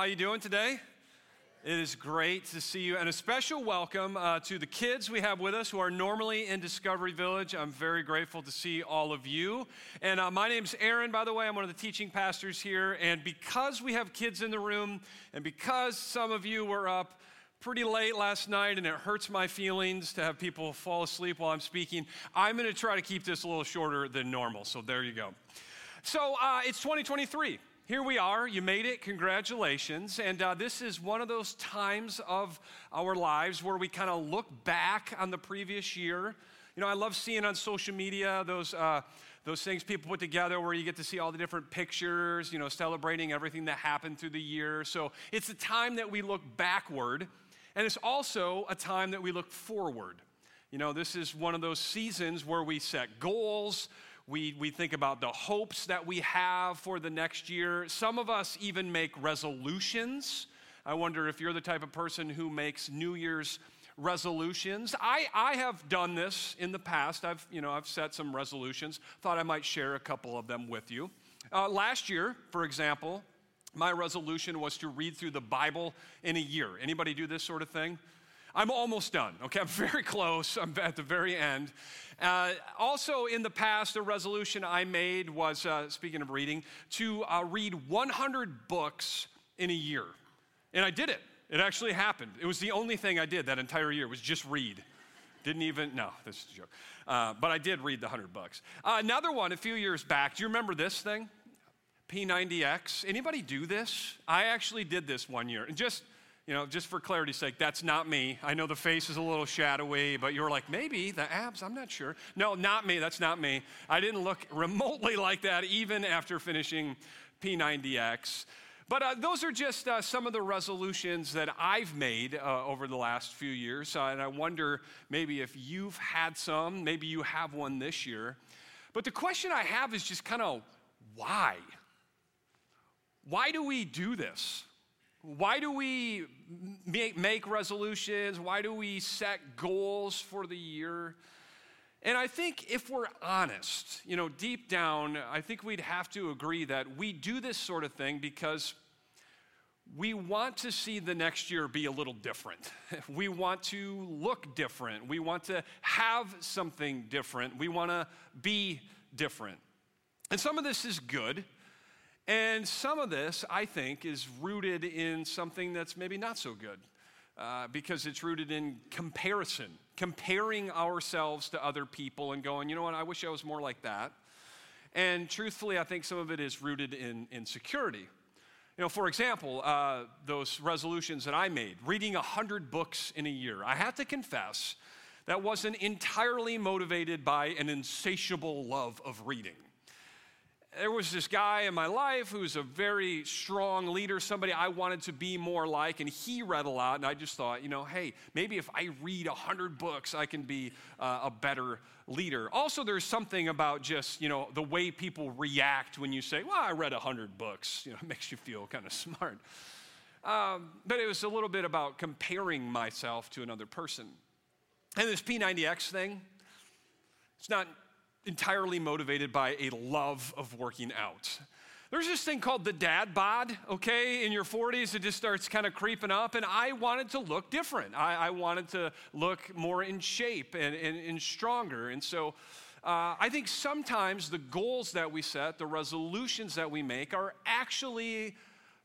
How are you doing today? It is great to see you, and a special welcome uh, to the kids we have with us who are normally in Discovery Village. I'm very grateful to see all of you. And uh, my name's Aaron, by the way. I'm one of the teaching pastors here. And because we have kids in the room, and because some of you were up pretty late last night, and it hurts my feelings to have people fall asleep while I'm speaking, I'm going to try to keep this a little shorter than normal. So there you go. So uh, it's 2023 here we are. You made it. Congratulations. And uh, this is one of those times of our lives where we kind of look back on the previous year. You know, I love seeing on social media those. Uh, those things people put together where you get to see all the different pictures, you know, celebrating everything that happened through the year. So it's a time that we look backward, and it's also a time that we look forward. You know, this is one of those seasons where we set goals, we, we think about the hopes that we have for the next year. Some of us even make resolutions. I wonder if you're the type of person who makes New Year's resolutions. I, I have done this in the past. I've, you know, I've set some resolutions. Thought I might share a couple of them with you. Uh, last year, for example, my resolution was to read through the Bible in a year. Anybody do this sort of thing? I'm almost done, okay? I'm very close. I'm at the very end. Uh, also, in the past, a resolution I made was, uh, speaking of reading, to uh, read 100 books in a year. And I did it. It actually happened. It was the only thing I did that entire year was just read. Didn't even, no, this is a joke. Uh, but I did read the 100 books. Uh, another one a few years back, do you remember this thing? P90X. Anybody do this? I actually did this one year. And just, you know, just for clarity's sake, that's not me. I know the face is a little shadowy, but you're like, maybe the abs, I'm not sure. No, not me. That's not me. I didn't look remotely like that even after finishing P90X. But uh, those are just uh, some of the resolutions that I've made uh, over the last few years. Uh, and I wonder maybe if you've had some, maybe you have one this year. But the question I have is just kind of why? Why do we do this? Why do we make resolutions? Why do we set goals for the year? And I think if we're honest, you know, deep down, I think we'd have to agree that we do this sort of thing because we want to see the next year be a little different. We want to look different. We want to have something different. We want to be different. And some of this is good. And some of this, I think, is rooted in something that's maybe not so good uh, because it's rooted in comparison, comparing ourselves to other people and going, you know what, I wish I was more like that. And truthfully, I think some of it is rooted in insecurity. You know, for example, uh, those resolutions that I made, reading 100 books in a year, I have to confess that wasn't entirely motivated by an insatiable love of reading there was this guy in my life who was a very strong leader, somebody I wanted to be more like, and he read a lot. And I just thought, you know, hey, maybe if I read 100 books, I can be uh, a better leader. Also, there's something about just, you know, the way people react when you say, well, I read 100 books. You know, it makes you feel kind of smart. Um, but it was a little bit about comparing myself to another person. And this P90X thing, it's not entirely motivated by a love of working out. There's this thing called the dad bod, okay? In your 40s, it just starts kind of creeping up, and I wanted to look different. I, I wanted to look more in shape and, and, and stronger. And so uh, I think sometimes the goals that we set, the resolutions that we make, are actually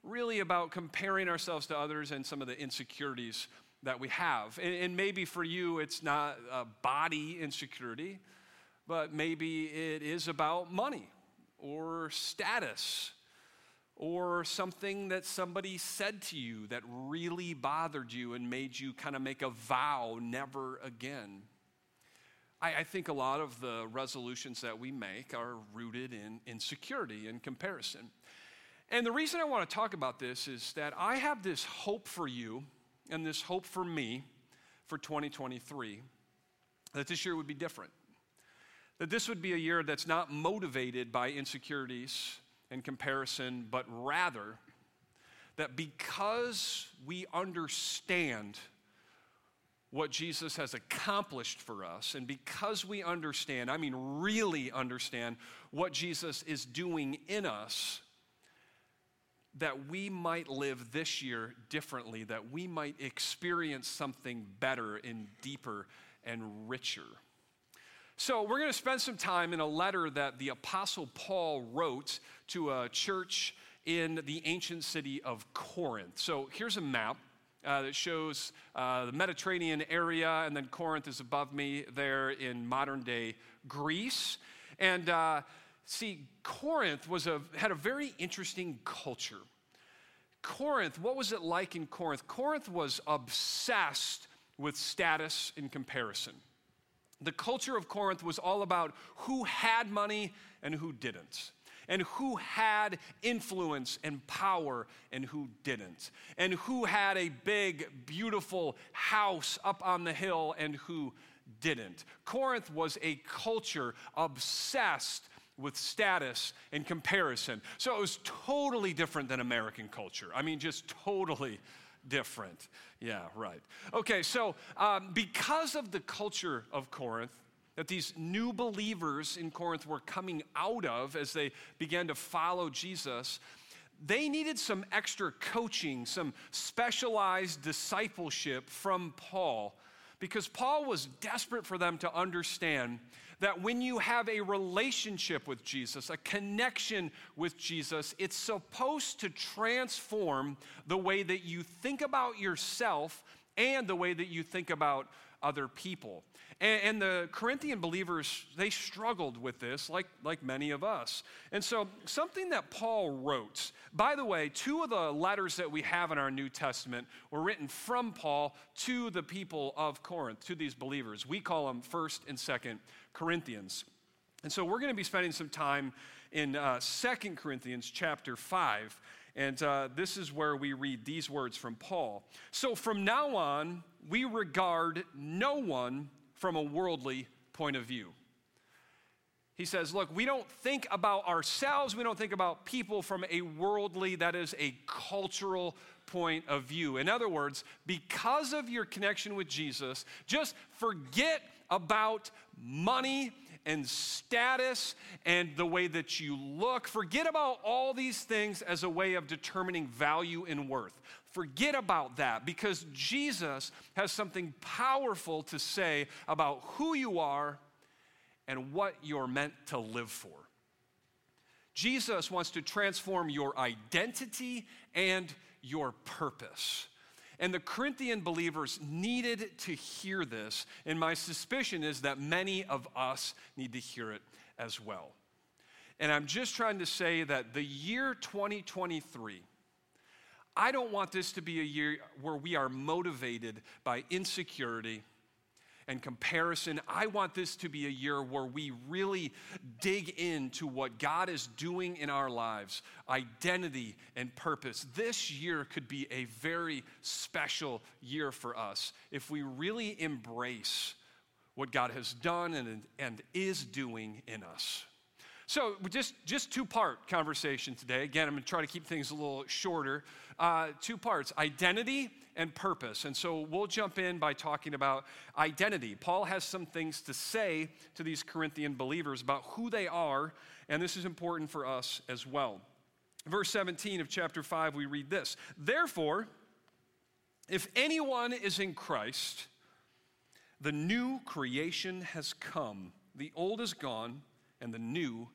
really about comparing ourselves to others and some of the insecurities that we have. And, and maybe for you, it's not a body insecurity but maybe it is about money or status or something that somebody said to you that really bothered you and made you kind of make a vow never again. I, I, think a lot of the resolutions that we make are rooted in insecurity and comparison. And the reason I want to talk about this is that I have this hope for you and this hope for me for 2023 that this year would be different that this would be a year that's not motivated by insecurities and comparison, but rather that because we understand what Jesus has accomplished for us, and because we understand, I mean, really understand what Jesus is doing in us, that we might live this year differently, that we might experience something better and deeper and richer. So, we're going to spend some time in a letter that the Apostle Paul wrote to a church in the ancient city of Corinth. So, here's a map. Uh, that shows uh, the Mediterranean area, and then Corinth is above me there in modern day Greece. And uh, see, Corinth was a, had a very interesting culture. Corinth, what was it like in Corinth? Corinth was obsessed with status and comparison. The culture of Corinth was all about who had money and who didn't, and who had influence and power and who didn't, and who had a big, beautiful house up on the hill and who didn't. Corinth was a culture obsessed with status and comparison. So it was totally different than American culture. I mean, just totally different. Yeah, right. Okay, so um, because of the culture of Corinth, that these new believers in Corinth were coming out of as they began to follow Jesus, they needed some extra coaching, some specialized discipleship from Paul, because Paul was desperate for them to understand that when you have a relationship with Jesus, a connection with Jesus, it's supposed to transform the way that you think about yourself and the way that you think about other people. And, and, the Corinthian believers, they struggled with this, like, like many of us. And so, something that Paul wrote, by the way, two of the letters that we have in our New Testament were written from Paul to the people of Corinth, to these believers. We call them 1st and 2nd Corinthians. And so, we're going to be spending some time in uh, 2 Corinthians chapter 5. And uh, this is where we read these words from Paul. So, from now on, we regard no one from a worldly point of view. He says, Look, we don't think about ourselves, we don't think about people from a worldly, that is a cultural point of view. In other words, because of your connection with Jesus, just forget about money and status and the way that you look. Forget about all these things as a way of determining value and worth. Forget about that because Jesus has something powerful to say about who you are and what you're meant to live for. Jesus wants to transform your identity and your purpose. And the Corinthian believers needed to hear this, and my suspicion is that many of us need to hear it as well. And I'm just trying to say that the year 2023 I don't want this to be a year where we are motivated by insecurity and comparison. I want this to be a year where we really dig into what God is doing in our lives, identity and purpose. This year could be a very special year for us if we really embrace what God has done and, and is doing in us. So, just, just two part conversation today. Again, I'm going to try to keep things a little shorter. Uh, two parts identity and purpose. And so, we'll jump in by talking about identity. Paul has some things to say to these Corinthian believers about who they are, and this is important for us as well. Verse 17 of chapter 5, we read this Therefore, if anyone is in Christ, the new creation has come, the old is gone and the new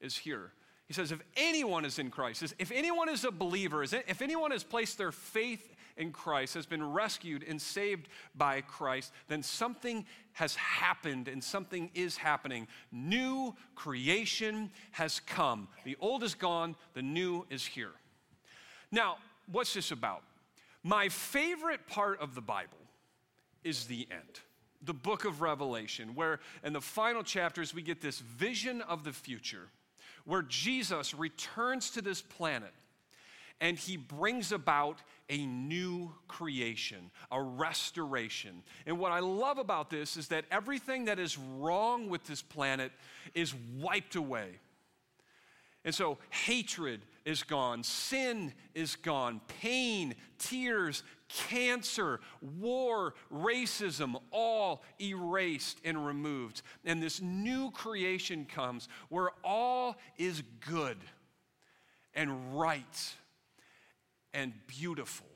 is here. He says, if anyone is in Christ, if anyone is a believer, if anyone has placed their faith in Christ, has been rescued and saved by Christ, then something has happened and something is happening. New creation has come. The old is gone, the new is here. Now, what's this about? My favorite part of the Bible is the end the book of Revelation, where in the final chapters we get this vision of the future where Jesus returns to this planet and he brings about a new creation, a restoration. And what I love about this is that everything that is wrong with this planet is wiped away. And so hatred is gone, sin is gone, pain, tears, cancer, war, racism, all erased and removed. And this new creation comes where all is good and right and beautiful.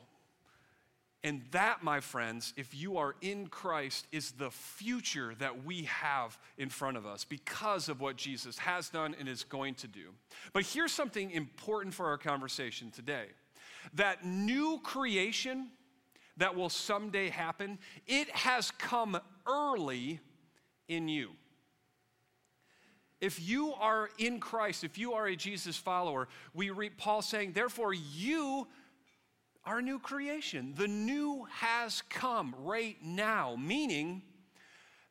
And that, my friends, if you are in Christ, is the future that we have in front of us because of what Jesus has done and is going to do. But here's something important for our conversation today that new creation that will someday happen, it has come early in you. If you are in Christ, if you are a Jesus follower, we read Paul saying, therefore, you a new creation. The new has come right now, meaning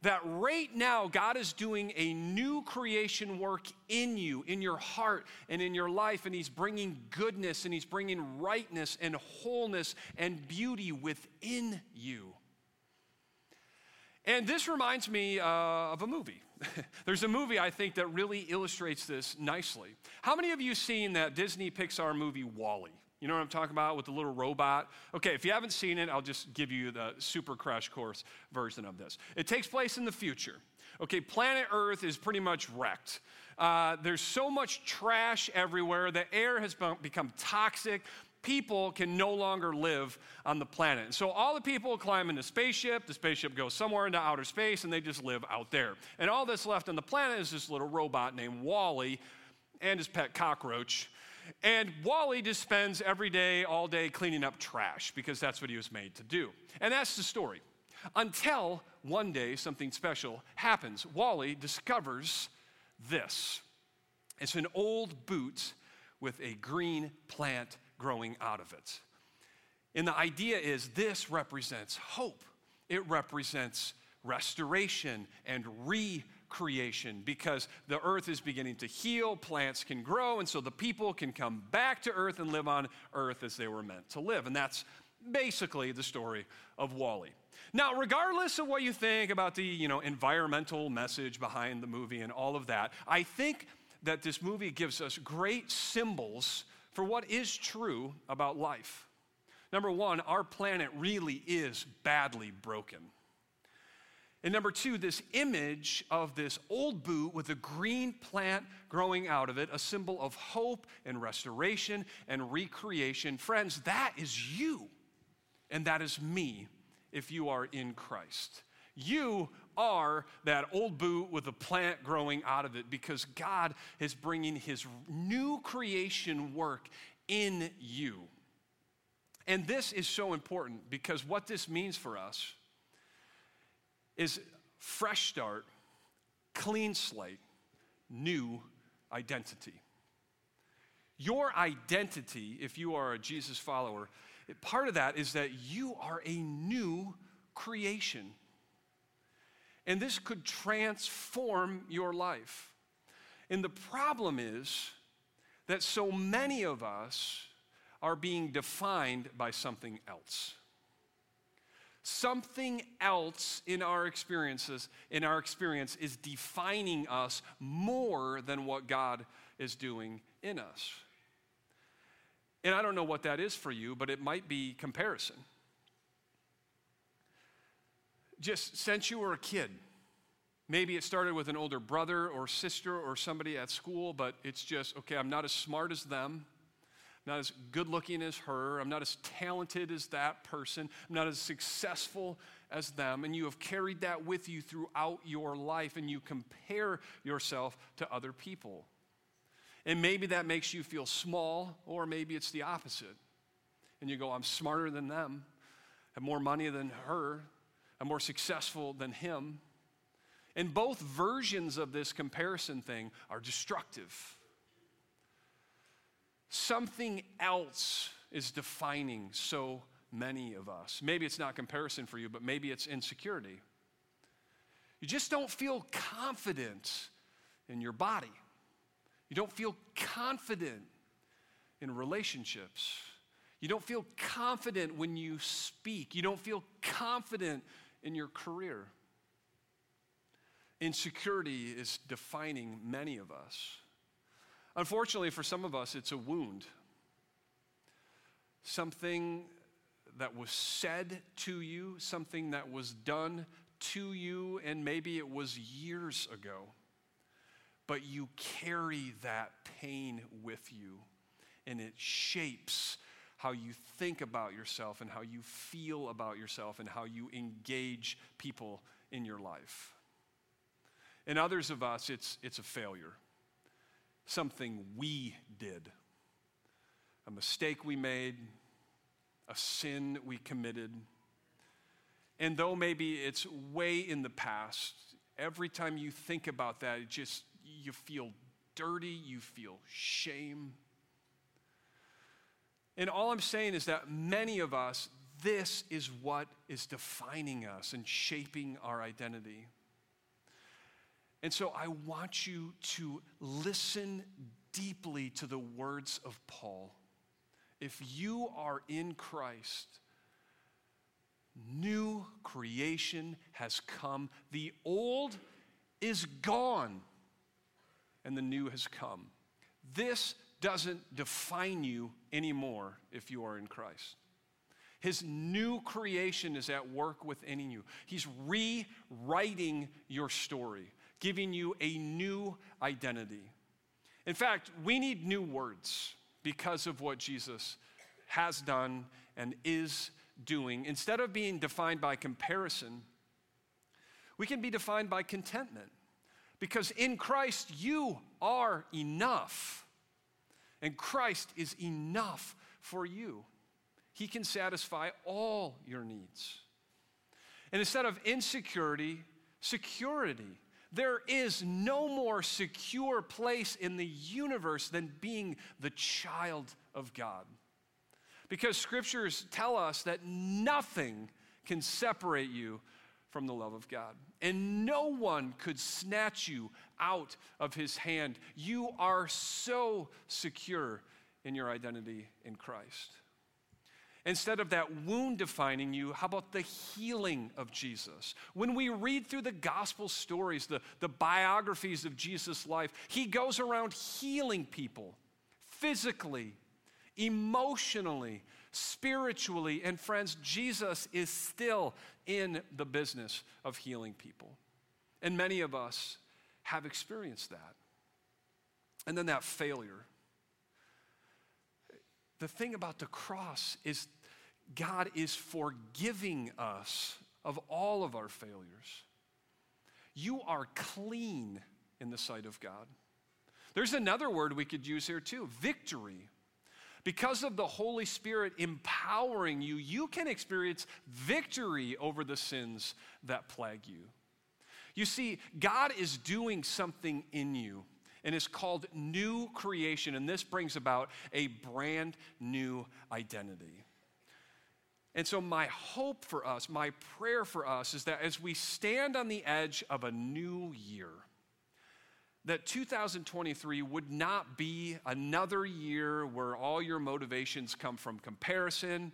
that right now God is doing a new creation work in you, in your heart, and in your life, and He's bringing goodness and He's bringing rightness and wholeness and beauty within you. And this reminds me uh, of a movie. There's a movie I think that really illustrates this nicely. How many of you seen that Disney Pixar movie WALL-E? You know what I'm talking about with the little robot? Okay, if you haven't seen it, I'll just give you the super crash course version of this. It takes place in the future. Okay, planet Earth is pretty much wrecked. Uh, there's so much trash everywhere. The air has become toxic. People can no longer live on the planet. So all the people climb in the spaceship. The spaceship goes somewhere into outer space, and they just live out there. And all that's left on the planet is this little robot named WALL-E and his pet cockroach and WALL-E just spends every day, all day cleaning up trash because that's what he was made to do. And that's the story. Until one day something special happens. WALL-E discovers this it's an old boot with a green plant growing out of it. And the idea is this represents hope, it represents restoration and re creation because the earth is beginning to heal, plants can grow, and so the people can come back to earth and live on earth as they were meant to live. And that's basically the story of WALL-E. Now, regardless of what you think about the, you know, environmental message behind the movie and all of that, I think that this movie gives us great symbols for what is true about life. Number one, our planet really is badly broken. And number two, this image of this old boot with a green plant growing out of it, a symbol of hope and restoration and recreation. Friends, that is you, and that is me if you are in Christ. You are that old boot with a plant growing out of it because God is bringing his new creation work in you. And this is so important because what this means for us is fresh start, clean slate, new identity. Your identity, if you are a Jesus follower, part of that is that you are a new creation. And this could transform your life. And the problem is that so many of us are being defined by something else. Something else in our experiences, in our experience, is defining us more than what God is doing in us. And I don't know what that is for you, but it might be comparison. Just since you were a kid, maybe it started with an older brother or sister or somebody at school, but it's just, okay, I'm not as smart as them not as good looking as her. I'm not as talented as that person. I'm not as successful as them. And you have carried that with you throughout your life, and you compare yourself to other people. And maybe that makes you feel small, or maybe it's the opposite. And you go, I'm smarter than them, I have more money than her, I'm more successful than him. And both versions of this comparison thing are destructive. Something else is defining so many of us. Maybe it's not comparison for you, but maybe it's insecurity. You just don't feel confident in your body. You don't feel confident in relationships. You don't feel confident when you speak. You don't feel confident in your career. Insecurity is defining many of us. Unfortunately, for some of us, it's a wound. Something that was said to you, something that was done to you, and maybe it was years ago. But you carry that pain with you, and it shapes how you think about yourself and how you feel about yourself and how you engage people in your life. In others of us, it's, it's a failure, something we did, a mistake we made, a sin we committed. And though maybe it's way in the past, every time you think about that, it just, you feel dirty, you feel shame. And all I'm saying is that many of us, this is what is defining us and shaping our identity. And so I want you to listen deeply to the words of Paul. If you are in Christ, new creation has come. The old is gone, and the new has come. This doesn't define you anymore if you are in Christ. His new creation is at work within you. He's rewriting your story, giving you a new identity. In fact, we need new words because of what Jesus has done and is doing. Instead of being defined by comparison, we can be defined by contentment. Because in Christ, you are enough. And Christ is enough for you. He can satisfy all your needs. And instead of insecurity, security. There is no more secure place in the universe than being the child of God. Because scriptures tell us that nothing can separate you from the love of God. And no one could snatch you out of his hand. You are so secure in your identity in Christ. Instead of that wound defining you, how about the healing of Jesus? When we read through the gospel stories, the, the biographies of Jesus' life, he goes around healing people physically, emotionally, spiritually. And friends, Jesus is still in the business of healing people. And many of us have experienced that. And then that failure. The thing about the cross is God is forgiving us of all of our failures. You are clean in the sight of God. There's another word we could use here too victory. Because of the Holy Spirit empowering you, you can experience victory over the sins that plague you. You see, God is doing something in you, and it's called new creation, and this brings about a brand new identity. And so, my hope for us, my prayer for us is that as we stand on the edge of a new year, that 2023 would not be another year where all your motivations come from comparison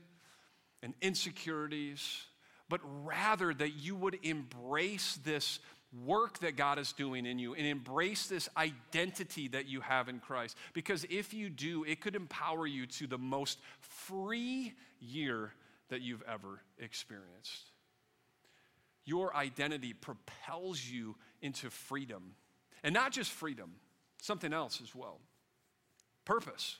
and insecurities, but rather that you would embrace this work that God is doing in you and embrace this identity that you have in Christ. Because if you do, it could empower you to the most free year that you've ever experienced. Your identity propels you into freedom and not just freedom, something else as well purpose.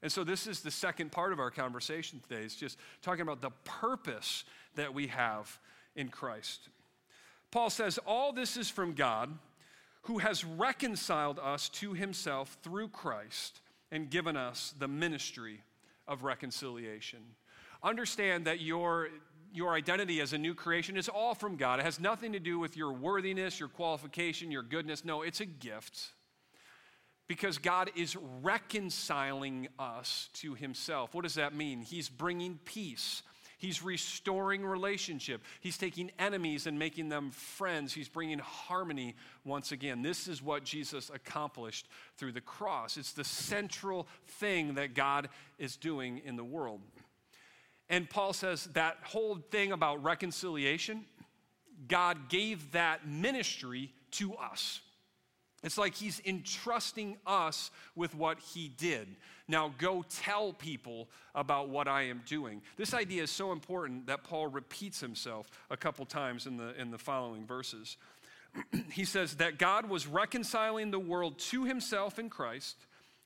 And so, this is the second part of our conversation today. It's just talking about the purpose that we have in Christ. Paul says, All this is from God who has reconciled us to himself through Christ and given us the ministry of reconciliation. Understand that your your identity as a new creation is all from God. It has nothing to do with your worthiness, your qualification, your goodness. No, it's a gift because God is reconciling us to Himself. What does that mean? He's bringing peace. He's restoring relationship. He's taking enemies and making them friends. He's bringing harmony once again. This is what Jesus accomplished through the cross. It's the central thing that God is doing in the world. And Paul says that whole thing about reconciliation, God gave that ministry to us. It's like he's entrusting us with what he did. Now go tell people about what I am doing. This idea is so important that Paul repeats himself a couple times in the, in the following verses. he says that God was reconciling the world to himself in Christ,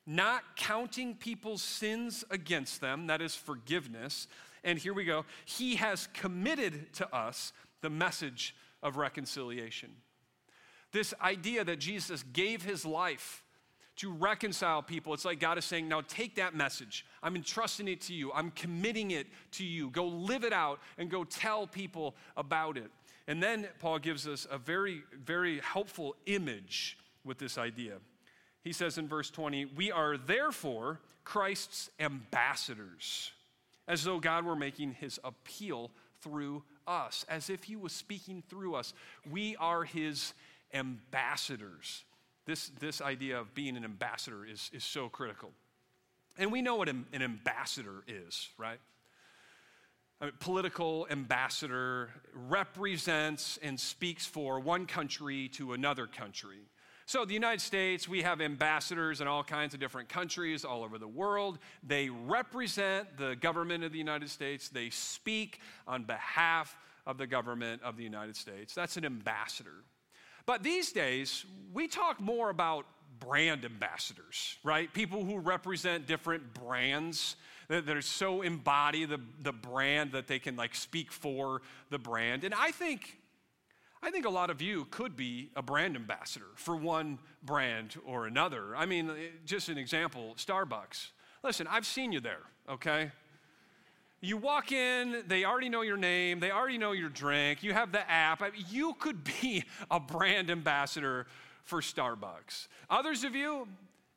not counting people's sins against them, that is forgiveness. And here we go. He has committed to us the message of reconciliation. This idea that Jesus gave his life to reconcile people. It's like God is saying, now take that message. I'm entrusting it to you. I'm committing it to you. Go live it out and go tell people about it. And then Paul gives us a very, very helpful image with this idea. He says in verse 20, We are therefore Christ's ambassadors, as though God were making his appeal through us, as if he was speaking through us. We are his ambassadors. This, this idea of being an ambassador is, is so critical. And we know what an, ambassador is, right? A political ambassador represents and speaks for one country to another country. So, the United States, we have ambassadors in all kinds of different countries all over the world. They represent the government of the United States, they speak on behalf of the government of the United States. That's an ambassador. But these days, we talk more about brand ambassadors, right? People who represent different brands that, that are so embody the, the brand that they can like speak for the brand. And I think, I think a lot of you could be a brand ambassador for one brand or another. I mean, eh, just an example Starbucks. Listen, I've seen you there, okay? You walk in, they already know your name, they already know your drink, you have the app. I mean, you could be a brand ambassador for Starbucks. Others of you,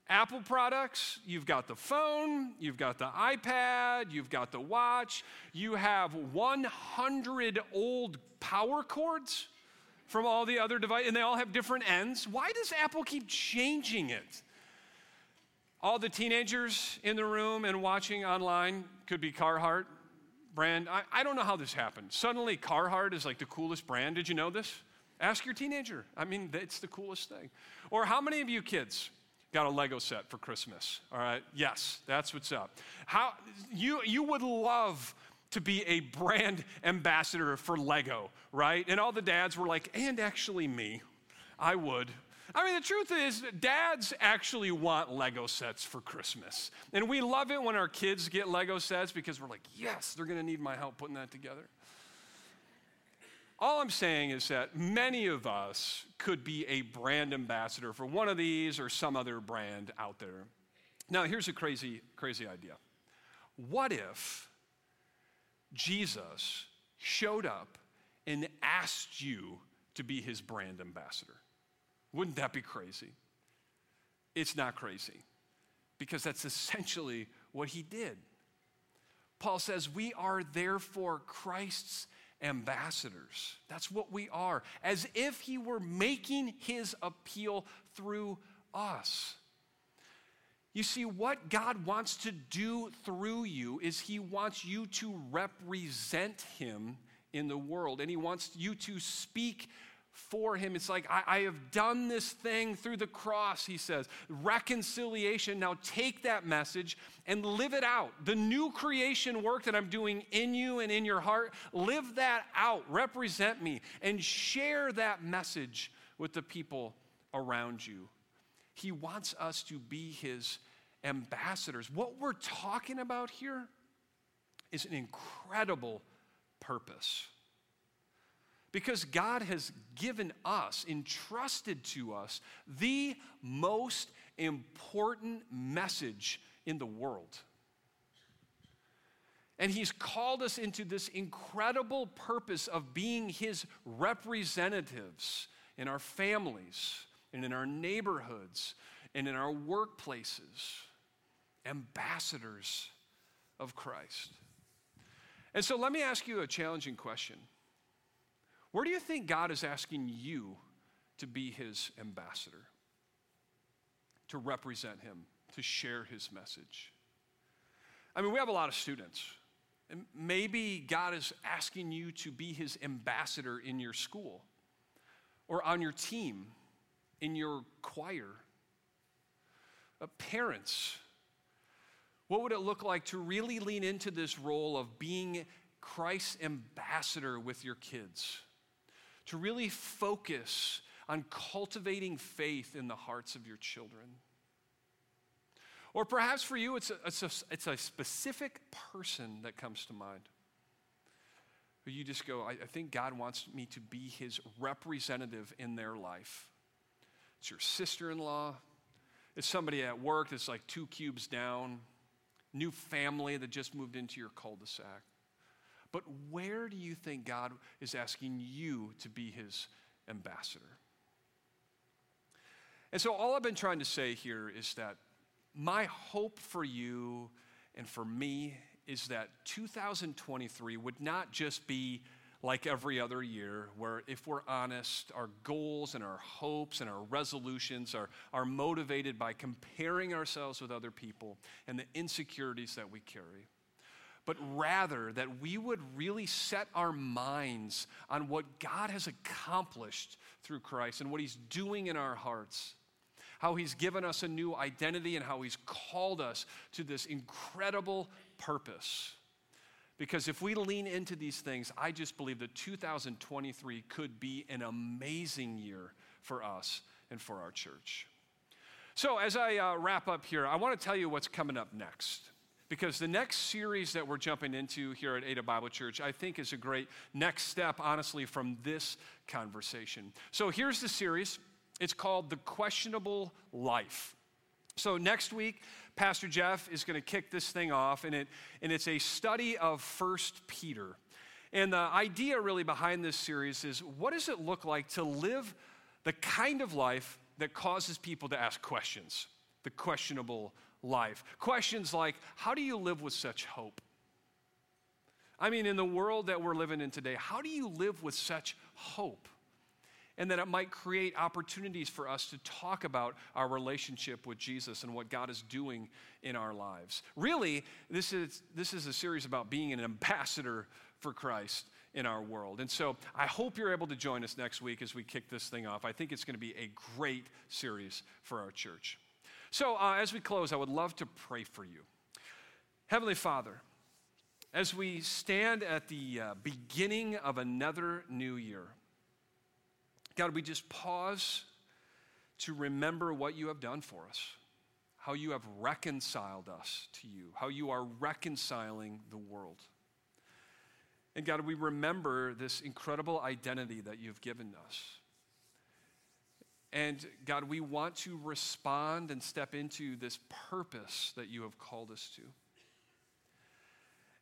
Apple products, you've got the phone, you've got the iPad, you've got the watch, you have 100 old power cords from all the other devices, and they all have different ends. Why does Apple keep changing it? All the teenagers in the room and watching online could be Carhartt brand. I, I don't know how this happened. Suddenly, Carhartt is like the coolest brand. Did you know this? Ask your teenager. I mean, it's the coolest thing. Or how many of you kids got a Lego set for Christmas? All right. Yes, that's what's up. How you you would love to be a brand ambassador for Lego, right? And all the dads were like, and actually me, I would. I mean, the truth is, dads actually want Lego sets for Christmas. And we love it when our kids get Lego sets because we're like, yes, they're going to need my help putting that together. All I'm saying is that many of us could be a brand ambassador for one of these or some other brand out there. Now, here's a crazy, crazy idea. What if Jesus showed up and asked you to be his brand ambassador? Wouldn't that be crazy? It's not crazy because that's essentially what he did. Paul says, We are therefore Christ's ambassadors. That's what we are, as if he were making his appeal through us. You see, what God wants to do through you is he wants you to represent him in the world, and he wants you to speak for him. It's like, I, I, have done this thing through the cross, he says. Reconciliation. Now take that message and live it out. The new creation work that I'm doing in you and in your heart, live that out. Represent me and share that message with the people around you. He wants us to be his ambassadors. What we're talking about here is an incredible purpose. Because God has given us, entrusted to us, the most important message in the world. And He's called us into this incredible purpose of being His representatives in our families and in our neighborhoods and in our workplaces, ambassadors of Christ. And so let me ask you a challenging question. Where do you think God is asking you to be his ambassador? To represent him, to share his message? I mean, we have a lot of students. And maybe God is asking you to be his ambassador in your school or on your team, in your choir. Uh, parents, what would it look like to really lean into this role of being Christ's ambassador with your kids? to really focus on cultivating faith in the hearts of your children? Or perhaps for you, it's a, it's a, it's a specific person that comes to mind. You just go, I, I think God wants me to be his representative in their life. It's your sister in law, it's somebody at work that's like two cubes down, new family that just moved into your cul de sac. But where do you think God is asking you to be his ambassador? And so, all I've been trying to say here is that my hope for you and for me is that 2023 would not just be like every other year, where if we're honest, our goals and our hopes and our resolutions are, are motivated by comparing ourselves with other people and the insecurities that we carry. But rather, that we would really set our minds on what God has accomplished through Christ and what He's doing in our hearts how He's given us a new identity and how He's called us to this incredible purpose. Because if we lean into these things, I just believe that 2023 could be an amazing year for us and for our church. So, as I uh, wrap up here, I want to tell you what's coming up next. Because the next series that we're jumping into here at Ada Bible Church, I think is a great next step, honestly, from this conversation. So, here's the series it's called The Questionable Life. So, next week, Pastor Jeff is going to kick this thing off, and, it, and it's a study of First Peter. And the idea really behind this series is what does it look like to live the kind of life that causes people to ask questions? The questionable life. Questions like, how do you live with such hope? I mean, in the world that we're living in today, how do you live with such hope? And that it might create opportunities for us to talk about our relationship with Jesus and what God is doing in our lives. Really, this is, this is a series about being an ambassador for Christ in our world. And so I hope you're able to join us next week as we kick this thing off. I think it's going to be a great series for our church. So uh, as we close, I would love to pray for you. Heavenly Father, as we stand at the uh, beginning of another new year, God, we just pause to remember what you have done for us, how you have reconciled us to you, how you are reconciling the world. And God, we remember this incredible identity that you've given us. And God, we want to respond and step into this purpose that you have called us to.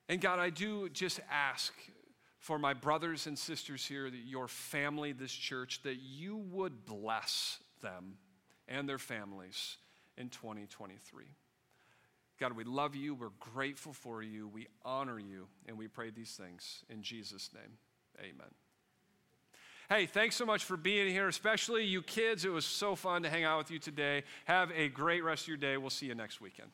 And God, I do just ask for my brothers and sisters here, your family, this church, that you would bless them and their families in 2023. God, we love you. We're grateful for you. We honor you. And we pray these things in Jesus' name. Amen. Hey, thanks so much for being here, especially you kids. It was so fun to hang out with you today. Have a great rest of your day. We'll see you next weekend.